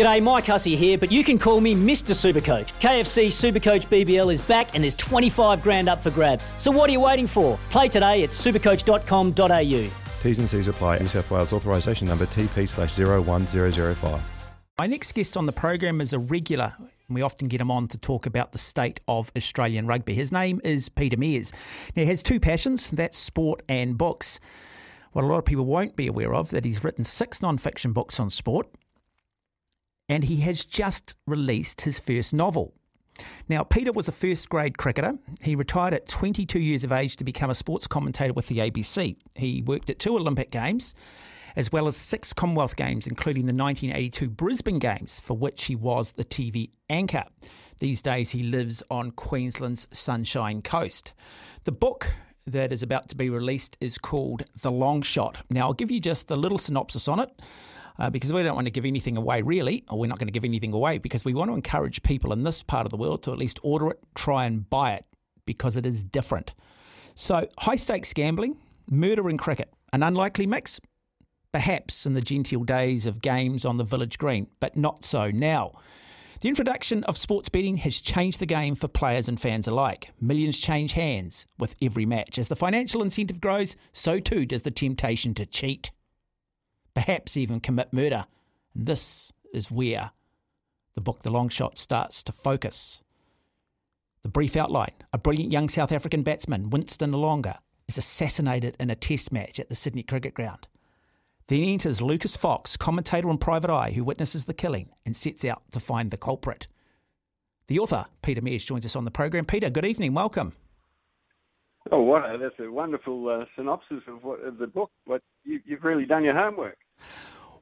G'day, Mike Hussey here, but you can call me Mr. Supercoach. KFC Supercoach BBL is back and there's 25 grand up for grabs. So what are you waiting for? Play today at supercoach.com.au. T's and C's apply. New South Wales authorisation number TP slash 01005. My next guest on the program is a regular. And we often get him on to talk about the state of Australian rugby. His name is Peter Meares. Now, he has two passions that's sport and books. What a lot of people won't be aware of that he's written six non-fiction books on sport, and he has just released his first novel. Now, Peter was a first grade cricketer. He retired at 22 years of age to become a sports commentator with the ABC. He worked at two Olympic Games, as well as six Commonwealth Games, including the 1982 Brisbane Games, for which he was the TV anchor. These days, he lives on Queensland's Sunshine Coast. The book that is about to be released is called The Long Shot. Now, I'll give you just a little synopsis on it uh, because we don't want to give anything away, really, or we're not going to give anything away because we want to encourage people in this part of the world to at least order it, try and buy it because it is different. So, high stakes gambling, murder and cricket, an unlikely mix? Perhaps in the genteel days of games on the village green, but not so now. The introduction of sports betting has changed the game for players and fans alike. Millions change hands with every match. As the financial incentive grows, so too does the temptation to cheat perhaps even commit murder. And this is where the book The Long Shot starts to focus. The brief outline a brilliant young South African batsman, Winston Olonga, is assassinated in a test match at the Sydney Cricket Ground. Then enters Lucas Fox, commentator on Private Eye, who witnesses the killing and sets out to find the culprit. The author, Peter Meares, joins us on the program. Peter, good evening. Welcome. Oh, what a, that's a wonderful uh, synopsis of, what, of the book. What you, have really done your homework.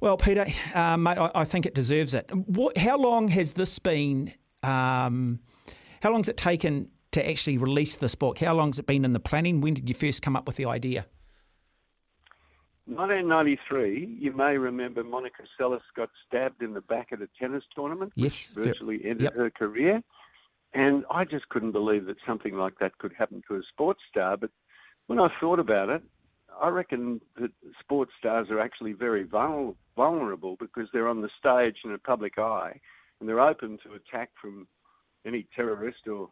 Well, Peter, um, mate, I, I, think it deserves it. What, how long has this been? Um, how long has it taken to actually release this book? How long has it been in the planning? When did you first come up with the idea? 1993. You may remember Monica Seles got stabbed in the back at a tennis tournament, yes, which virtually ended yep. her career. And I just couldn't believe that something like that could happen to a sports star. But when I thought about it, I reckon that sports stars are actually very vulnerable because they're on the stage in a public eye and they're open to attack from any terrorist or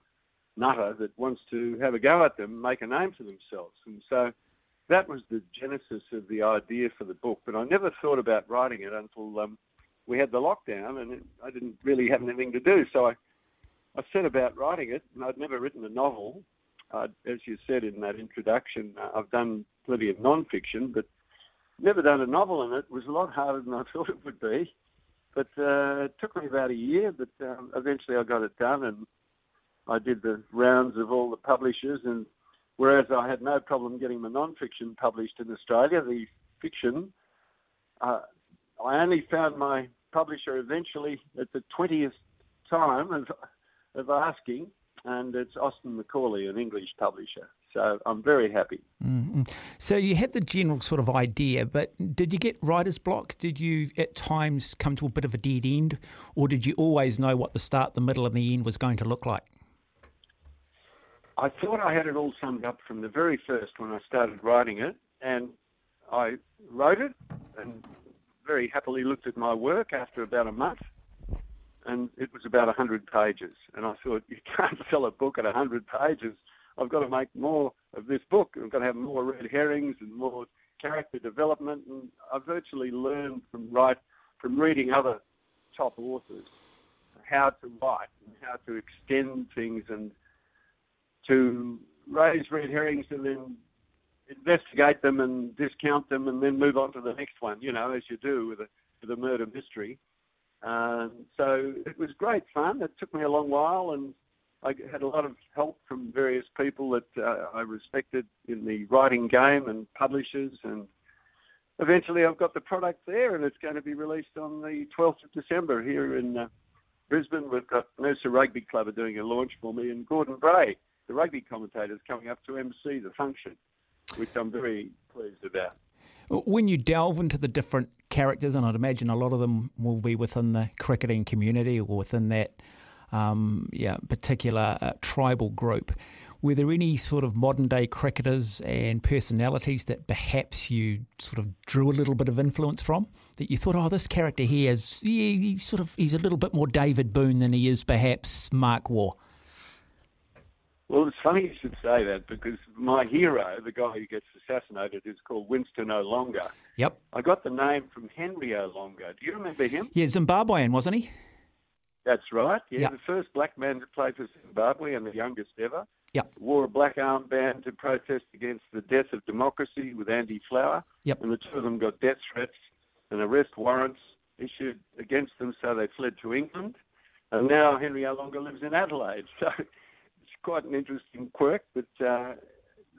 nutter that wants to have a go at them, make a name for themselves. And so that was the genesis of the idea for the book. But I never thought about writing it until um, we had the lockdown and it, I didn't really have anything to do. So I I set about writing it, and I'd never written a novel. As you said in that introduction, uh, I've done plenty of non-fiction, but never done a novel, and it was a lot harder than I thought it would be. But uh, it took me about a year, but um, eventually I got it done, and I did the rounds of all the publishers. And whereas I had no problem getting the non-fiction published in Australia, the fiction, uh, I only found my publisher eventually at the 20th time, and of asking, and it's Austin Macauley, an English publisher. So I'm very happy. Mm-hmm. So you had the general sort of idea, but did you get writer's block? Did you at times come to a bit of a dead end, or did you always know what the start, the middle, and the end was going to look like? I thought I had it all summed up from the very first when I started writing it, and I wrote it and very happily looked at my work after about a month and it was about 100 pages. And I thought, you can't sell a book at 100 pages. I've got to make more of this book. I've got to have more red herrings and more character development. And I virtually learned from write, from reading other top authors how to write and how to extend things and to raise red herrings and then investigate them and discount them and then move on to the next one, you know, as you do with a, with a murder mystery. Um, so it was great fun. It took me a long while, and I had a lot of help from various people that uh, I respected in the writing game and publishers. And eventually, I've got the product there, and it's going to be released on the 12th of December here in uh, Brisbane. We've got Noosa Rugby Club are doing a launch for me, and Gordon Bray, the rugby commentator, is coming up to MC the function, which I'm very pleased about. When you delve into the different characters, and I'd imagine a lot of them will be within the cricketing community or within that um, yeah, particular uh, tribal group, were there any sort of modern day cricketers and personalities that perhaps you sort of drew a little bit of influence from? That you thought, oh, this character here is yeah, he's sort of he's a little bit more David Boon than he is perhaps Mark Waugh. Well, it's funny you should say that because my hero, the guy who gets assassinated, is called Winston Olonga. Yep. I got the name from Henry Olonga. Do you remember him? Yeah, Zimbabwean, wasn't he? That's right. Yeah, Yep. the first black man to play for Zimbabwe and the youngest ever. Yep. Wore a black armband to protest against the death of democracy with Andy Flower. Yep. And the two of them got death threats and arrest warrants issued against them, so they fled to England. And now Henry Olonga lives in Adelaide. So quite an interesting quirk, but uh,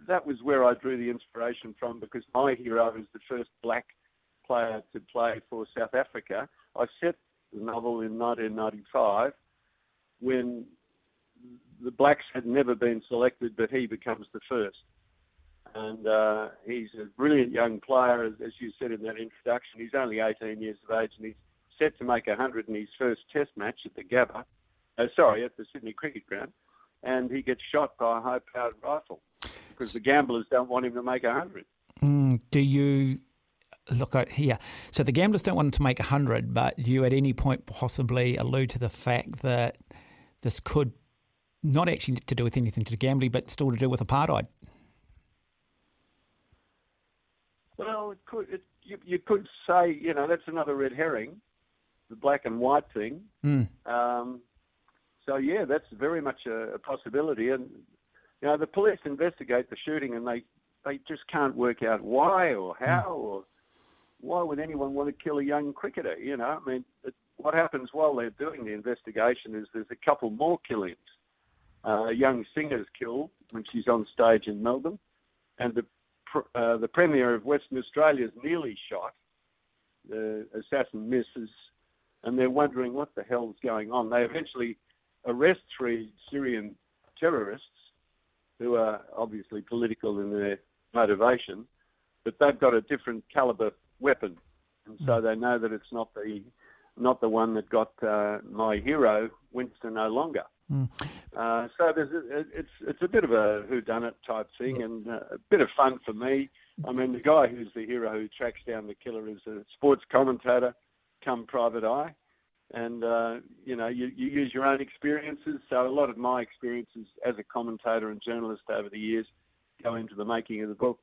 that was where I drew the inspiration from because my hero is the first black player to play for South Africa. I set the novel in 1995 when the blacks had never been selected, but he becomes the first. And uh, he's a brilliant young player, as, you said in that introduction. He's only 18 years of age, and he's set to make 100 in his first Test match at the Gabba. Uh, sorry, at the Sydney Cricket Ground, and he gets shot by a high-powered rifle because the gamblers don't want him to make 100. Mm, do you look at here? So the gamblers don't want him to make 100, but do you at any point possibly allude to the fact that this could not actually to do with anything to do gambling, but still to do with apartheid? Well, it could. It, you, you could say, you know, that's another red herring, the black and white thing. Mm. Um, so yeah, that's very much a, a possibility. And you know, the police investigate the shooting, and they they just can't work out why or how or why would anyone want to kill a young cricketer? You know, I mean, it, what happens while they're doing the investigation is there's a couple more killings. Uh, a young singer's killed when she's on stage in Melbourne, and the pr- uh, the premier of Western Australia is nearly shot. The assassin misses, and they're wondering what the hell's going on. They eventually arrest three Syrian terrorists who are obviously political in their motivation, but they've got a different caliber weapon, and so they know that it's not the not the one that got uh, my hero Winston Olonga. Mm. Uh, so there's a, it's it's a bit of a whodunit type thing, and uh, a bit of fun for me. I mean, the guy who's the hero who tracks down the killer is a sports commentator, come private eye, and uh, you know you, you use your own experiences. So a lot of my experiences as a commentator and journalist over the years go into the making of the book.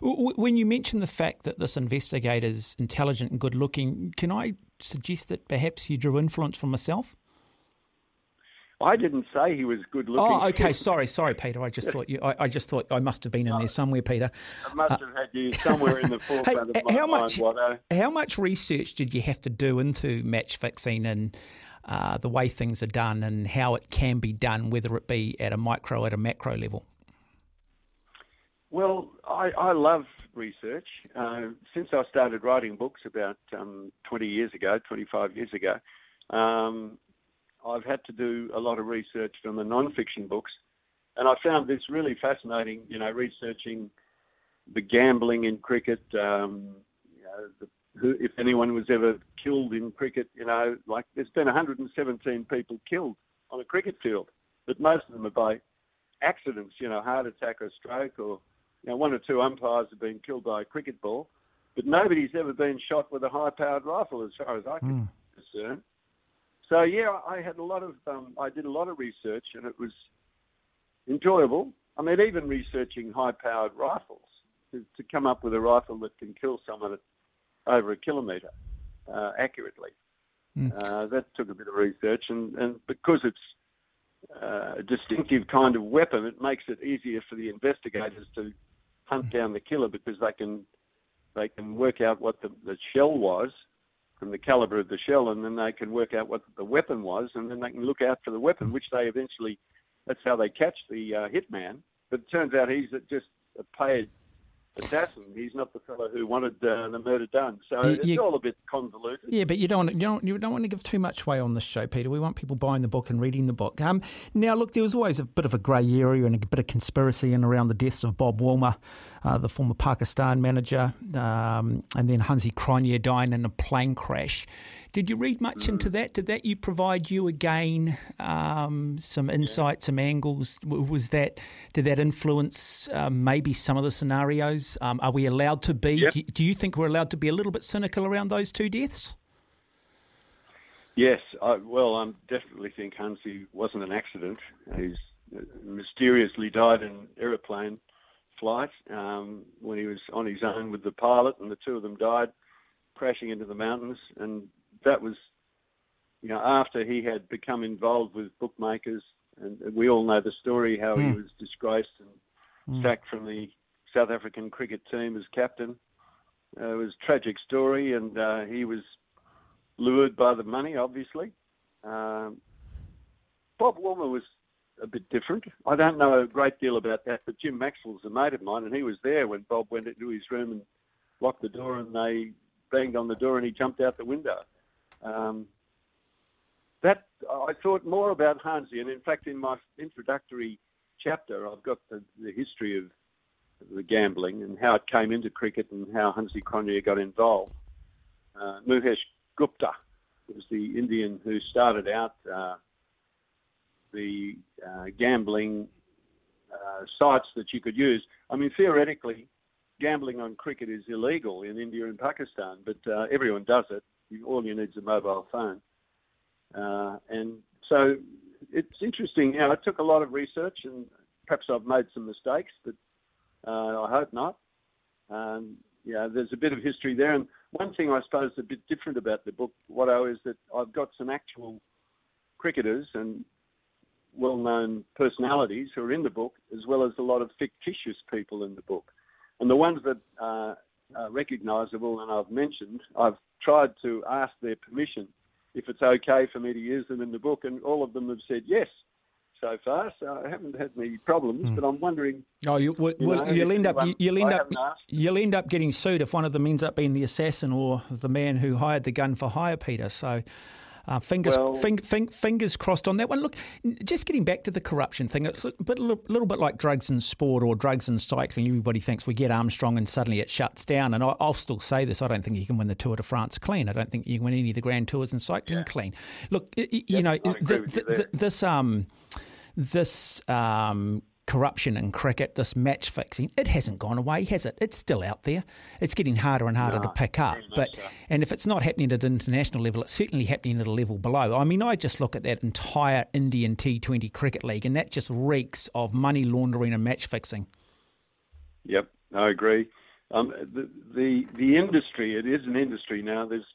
When you mention the fact that this investigator is intelligent and good looking, can I suggest that perhaps you drew influence from myself? I didn't say he was good looking. Oh, okay. Sorry, sorry, Peter. I just thought you. I, I just thought I must have been in there somewhere, Peter. I must have had you somewhere in the forefront Hey, of my how mind. much- Watto. How much research did you have to do into match fixing and uh, the way things are done and how it can be done, whether it be at a micro, at a macro level? Well, I, I love research. Uh, since I started writing books about um, 20 years ago, 25 years ago, um, I've had to do a lot of research from the non-fiction books, and I found this really fascinating. You know, researching the gambling in cricket, um, you know, the, who, if anyone was ever killed in cricket. You know, like there's been 117 people killed on a cricket field, but most of them are by accidents. You know, heart attack or stroke, or you know, one or two umpires have been killed by a cricket ball, but nobody's ever been shot with a high-powered rifle, as far as I can discern. So yeah, I had a lot of, um, I did a lot of research, and it was enjoyable. I mean, even researching high-powered rifles to, to come up with a rifle that can kill someone at over a kilometre uh, accurately. Uh, that took a bit of research, and, and because it's uh, a distinctive kind of weapon, it makes it easier for the investigators to hunt down the killer because they can they can work out what the, the shell was from the caliber of the shell, and then they can work out what the weapon was, and then they can look out for the weapon, which they eventually. That's how they catch the uh, hitman. But it turns out he's just a paid assassin. He's not the fellow who wanted uh, the murder done. So You- it's you- all a bit convoluted. Yeah, but you don't, want to, you don't you don't want to give too much away on this show, Peter. We want people buying the book and reading the book. Um, now, look, there was always a bit of a grey area and a bit of conspiracy in around the deaths of Bob Woolmer, uh, the former Pakistan manager, um, and then Hansi Cronje dying in a plane crash. Did you read much into that? Did that you provide you again um, some insight, some angles? Was that did that influence um, maybe some of the scenarios? Um, are we allowed to be? Yep. Do do you think we're allowed to be a little bit cynical around those two deaths? Yes, I, well, I definitely think Hansi wasn't an accident. He's uh, mysteriously died in an aeroplane flight um, when he was on his own with the pilot, and the two of them died crashing into the mountains. And that was, you know, after he had become involved with bookmakers, and we all know the story how he Hmm. was disgraced and sacked from the South African cricket team as captain. Uh, it was a tragic story, and uh, he was lured by the money, obviously. Um, Bob Woolmer was a bit different. I don't know a great deal about that, but Jim Maxwell's a mate of mine, and he was there when Bob went into his room and locked the door, and they banged on the door, and he jumped out the window. Um, that I thought more about Hansi, and in fact, in my introductory chapter, I've got the, the history of the gambling and how it came into cricket and how Hansi Cronje got involved. Uh, Mukesh Gupta was the Indian who started out uh, the uh, gambling uh, sites that you could use. I mean, theoretically, gambling on cricket is illegal in India and Pakistan, but uh, everyone does it. All you need is a mobile phone. Uh, and so it's interesting. You know, it took a lot of research, and perhaps I've made some mistakes, but uh, I hope not. Um, yeah, there's a bit of history there. And one thing I suppose a bit different about the book, Watto, is that I've got some actual cricketers and well-known personalities who are in the book, as well as a lot of fictitious people in the book. And the ones that uh, are recognisable and I've mentioned, I've tried to ask their permission if it's okay for me to use them in the book, and all of them have said yes so far. So I haven't had any problems, but I'm wondering. Oh, you, well, You well, you'll end up you'll end up you'll end up getting sued if one of them ends up being the assassin or the man who hired the gun for hire, Peter. So. Uh, fingers, Well- fing, fing, fingers crossed on that one. Look, just getting back to the corruption thing, it's a bit, little, bit like drugs in sport or drugs in cycling. Everybody thinks we get Armstrong and suddenly it shuts down. And I, I'll still say this: I don't think you can win the Tour de France clean. I don't think you can win any of the Grand Tours in cycling clean. Look, you Yep, know, I agree the, you the, this um, this um, corruption in cricket, this match fixing, it hasn't gone away, has it? It's still out there. It's getting harder and harder to pick up. But so. and if it's not happening at an international level, it's certainly happening at a level below. I mean, I just look at that entire Indian T20 cricket league, and that just reeks of money laundering and match fixing. Yep, I agree. Um, the, the the industry, it is an industry now. There's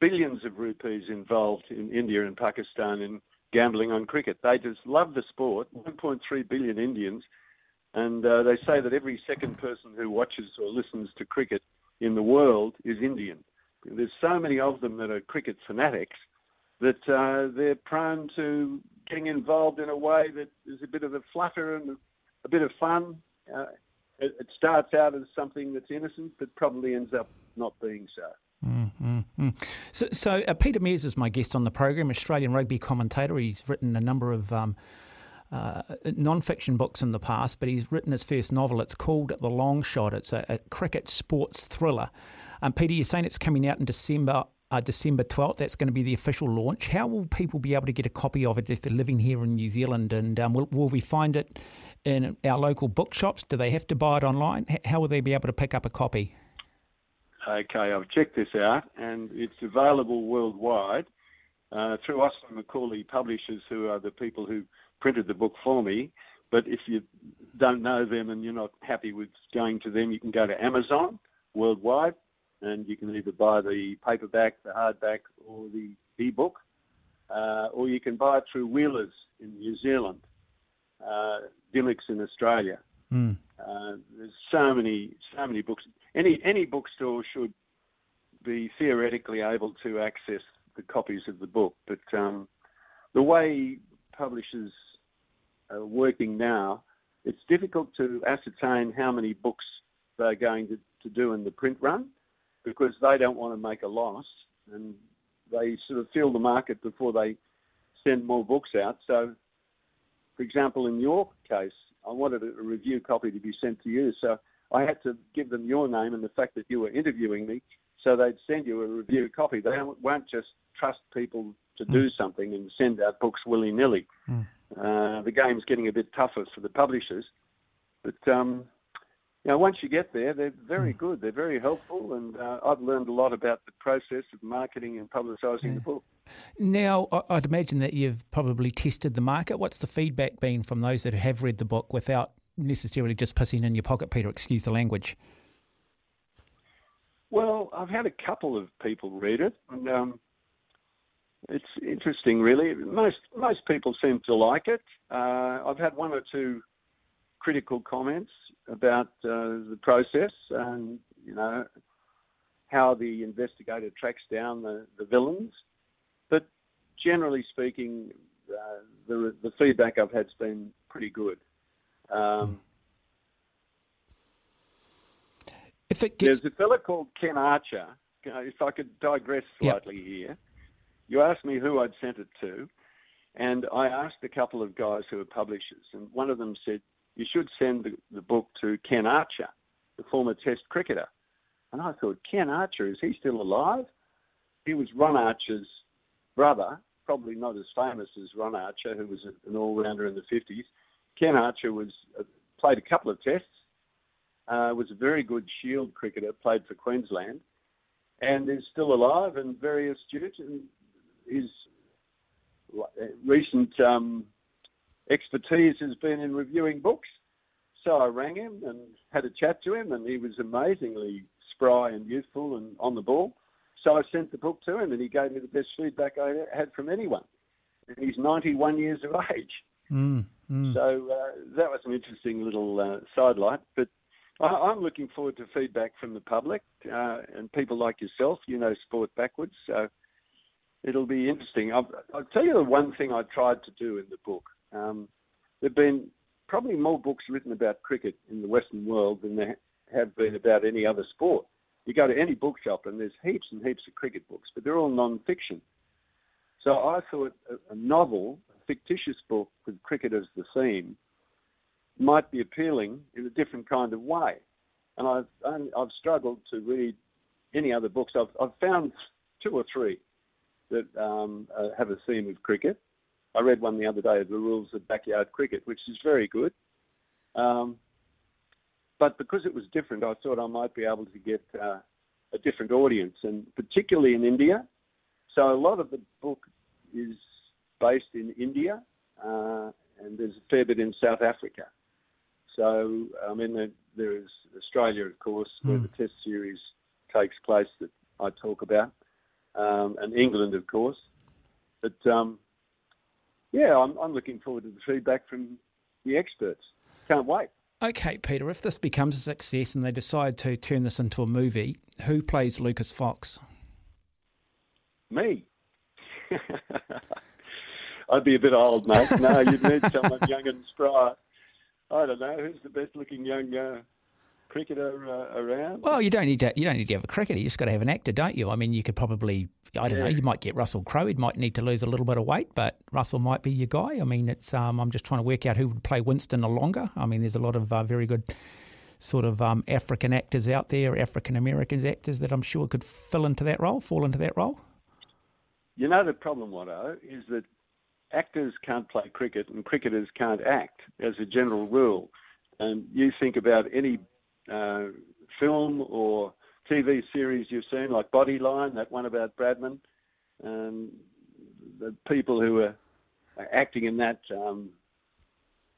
billions of rupees involved in India and Pakistan in gambling on cricket. They just love the sport. 1.3 billion Indians, and uh, they say that every second person who watches or listens to cricket in the world is Indian. There's so many of them that are cricket fanatics that uh, they're prone to getting involved in a way that is a bit of a flutter and a bit of fun. Uh, it, it starts out as something that's innocent, but probably ends up not being so. So, so uh, Peter Meares is my guest on the program, Australian rugby commentator. He's written a number of um, uh, non-fiction books in the past, but he's written his first novel. It's called The Long Shot. It's a, a cricket sports thriller. Um, Peter, you're saying it's coming out in December. Uh, December 12th, that's going to be the official launch. How will people be able to get a copy of it if they're living here in New Zealand? And um, will, will we find it in our local bookshops? Do they have to buy it online? How will they be able to pick up a copy? Okay, I've checked this out, and it's available worldwide uh, through Austin Macauley Publishers, who are the people who printed the book for me. But if you don't know them and you're not happy with going to them, you can go to Amazon worldwide, and you can either buy the paperback, the hardback, or the ebook, uh, or you can buy it through Wheelers in New Zealand, uh, Dymocks in Australia. Mm. Uh, there's so many, so many books. Any any bookstore should be theoretically able to access the copies of the book, but um, the way publishers are working now, it's difficult to ascertain how many books they're going to, to do in the print run because they don't want to make a loss and they sort of feel the market before they send more books out. So, for example, in your case, I wanted a review copy to be sent to you. So I had to give them your name and the fact that you were interviewing me so they'd send you a review copy. They won't just trust people to do hmm. something and send out books willy nilly. Mm. Uh, the game's getting a bit tougher for the publishers, but um, you know, once you get there, they're very hmm. good. They're very helpful, and uh, I've learned a lot about the process of marketing and publicising yeah. the book. Now, I'd imagine that you've probably tested the market. What's the feedback been from those that have read the book without necessarily just pissing in your pocket, Peter? Excuse the language. Well, I've had a couple of people read it, and um, it's interesting, really. Most most people seem to like it. Uh, I've had one or two critical comments about uh, the process and you know how the investigator tracks down the, the villains. But generally speaking, uh, the the feedback I've had's been pretty good. Um, if it gets... There's a fellow called Ken Archer. If I could digress slightly yep. here, you asked me who I'd sent it to, and I asked a couple of guys who are publishers, and one of them said, you should send the, the book to Ken Archer, the former Test cricketer. And I thought, Ken Archer, is he still alive? He was Ron Archer's brother, probably not as famous as Ron Archer, who was an all-rounder in the 50s. Ken Archer was uh, played a couple of tests, uh, was a very good Shield cricketer, played for Queensland, and is still alive and very astute. And his uh, recent um, expertise has been in reviewing books. So I rang him and had a chat to him, and he was amazingly spry and youthful and on the ball. So I sent the book to him, and he gave me the best feedback I had from anyone. And he's 91 years of age. Mm, mm. So uh, that was an interesting little uh, sidelight. But I, am looking forward to feedback from the public uh, and people like yourself. You know sport backwards, so it'll be interesting. I'll, I'll tell you the one thing I tried to do in the book. Um, there have been probably more books written about cricket in the Western world than there have been about any other sport. You go to any bookshop and there's heaps and heaps of cricket books, but they're all non-fiction. So I thought a, novel, fictitious book with cricket as the theme, might be appealing in a different kind of way. And I've, I've struggled to read any other books. I've, I've found two or three that um, uh, have a theme of cricket. I read one the other day, The Rules of Backyard Cricket, which is very good. Um, but because it was different, I thought I might be able to get uh, a different audience, and particularly in India. So a lot of the book is based in India, uh, and there's a fair bit in South Africa. So I mean, there is Australia, of course, where mm. the Test series takes place that I talk about, um, and England, of course. But um, yeah, I'm, I'm looking forward to the feedback from the experts. Can't wait. Okay, Peter, if this becomes a success and they decide to turn this into a movie, who plays Lucas Fox? Me. I'd be a bit old, mate. No, you'd need someone young and spry. I don't know who's the best looking young uh, cricketer uh, around. Well, you don't need to. You don't need to have a cricketer. You just got to have an actor, don't you? I mean, you could probably. I don't yeah. know. You might get Russell Crowe. He might need to lose a little bit of weight, but Russell might be your guy. I mean, it's. Um, I'm just trying to work out who would play Winston Olonga. I mean, there's a lot of uh, very good sort of um, African actors out there, African American actors that I'm sure could fill into that role, fall into that role. You know the problem, Watto, is that actors can't play cricket and cricketers can't act as a general rule. And you think about any uh, film or TV series you've seen, like Bodyline, that one about Bradman, and the people who are acting in that, um,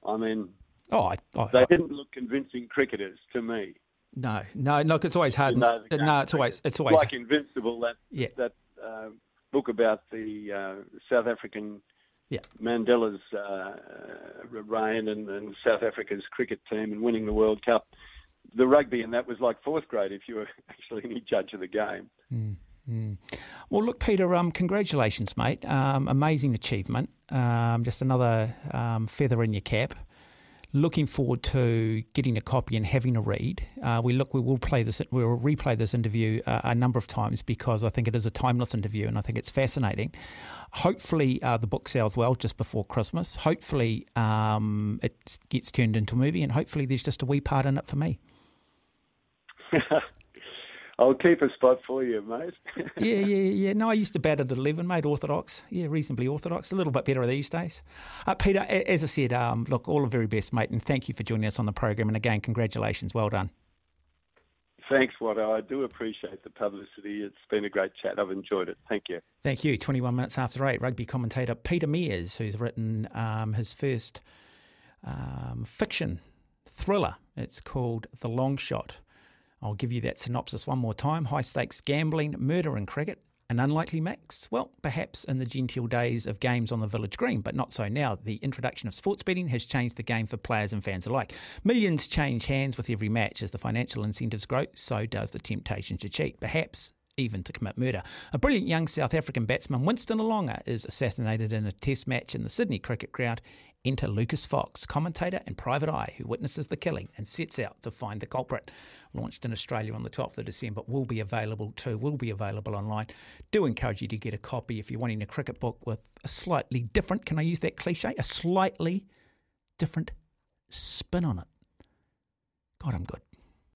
I mean, oh, I, I, they didn't look convincing cricketers to me. No, no, no. It's always hard. You know no, it's always it's always like Invictus. That yeah. that uh, book about the uh, South African yeah. Mandela's uh, reign and, and South Africa's cricket team and winning the World Cup the rugby and that was like fourth grade if you were actually any judge of the game. Mm, mm. Well, look, Peter, um, congratulations, mate. Um, amazing achievement. Um, just another um, feather in your cap. Looking forward to getting a copy and having a read. Uh, we look, we will play this, we will replay this interview uh, a number of times because I think it is a timeless interview and I think it's fascinating. Hopefully, uh, the book sells well just before Christmas. Hopefully, um, it gets turned into a movie, and hopefully, there's just a wee part in it for me. I'll keep a spot for you, mate. yeah, yeah, yeah. No, I used to bat at 11, mate, orthodox. Yeah, reasonably orthodox. A little bit better these days. Uh, Peter, as I said, um, look, all the very best, mate, and thank you for joining us on the program. And again, congratulations. Well done. Thanks, Watto. I do appreciate the publicity. It's been a great chat. I've enjoyed it. Thank you. Thank you. 21 minutes after 8, rugby commentator Peter Meares, who's written um, his first um, fiction thriller. It's called The Long Shot. I'll give you that synopsis one more time. High stakes gambling, murder and cricket. An unlikely mix? Well, perhaps in the genteel days of games on the village green, but not so now. The introduction of sports betting has changed the game for players and fans alike. Millions change hands with every match. As the financial incentives grow, so does the temptation to cheat. Perhaps even to commit murder. A brilliant young South African batsman, Winston Olonga, is assassinated in a test match in the Sydney cricket ground Enter Lucas Fox, commentator and private eye, who witnesses the killing and sets out to find the culprit. Launched in Australia on the 12th of December, will be available too, will be available online. Do encourage you to get a copy if you're wanting a cricket book with a slightly different, can I use that cliche? A slightly different spin on it. God, I'm good.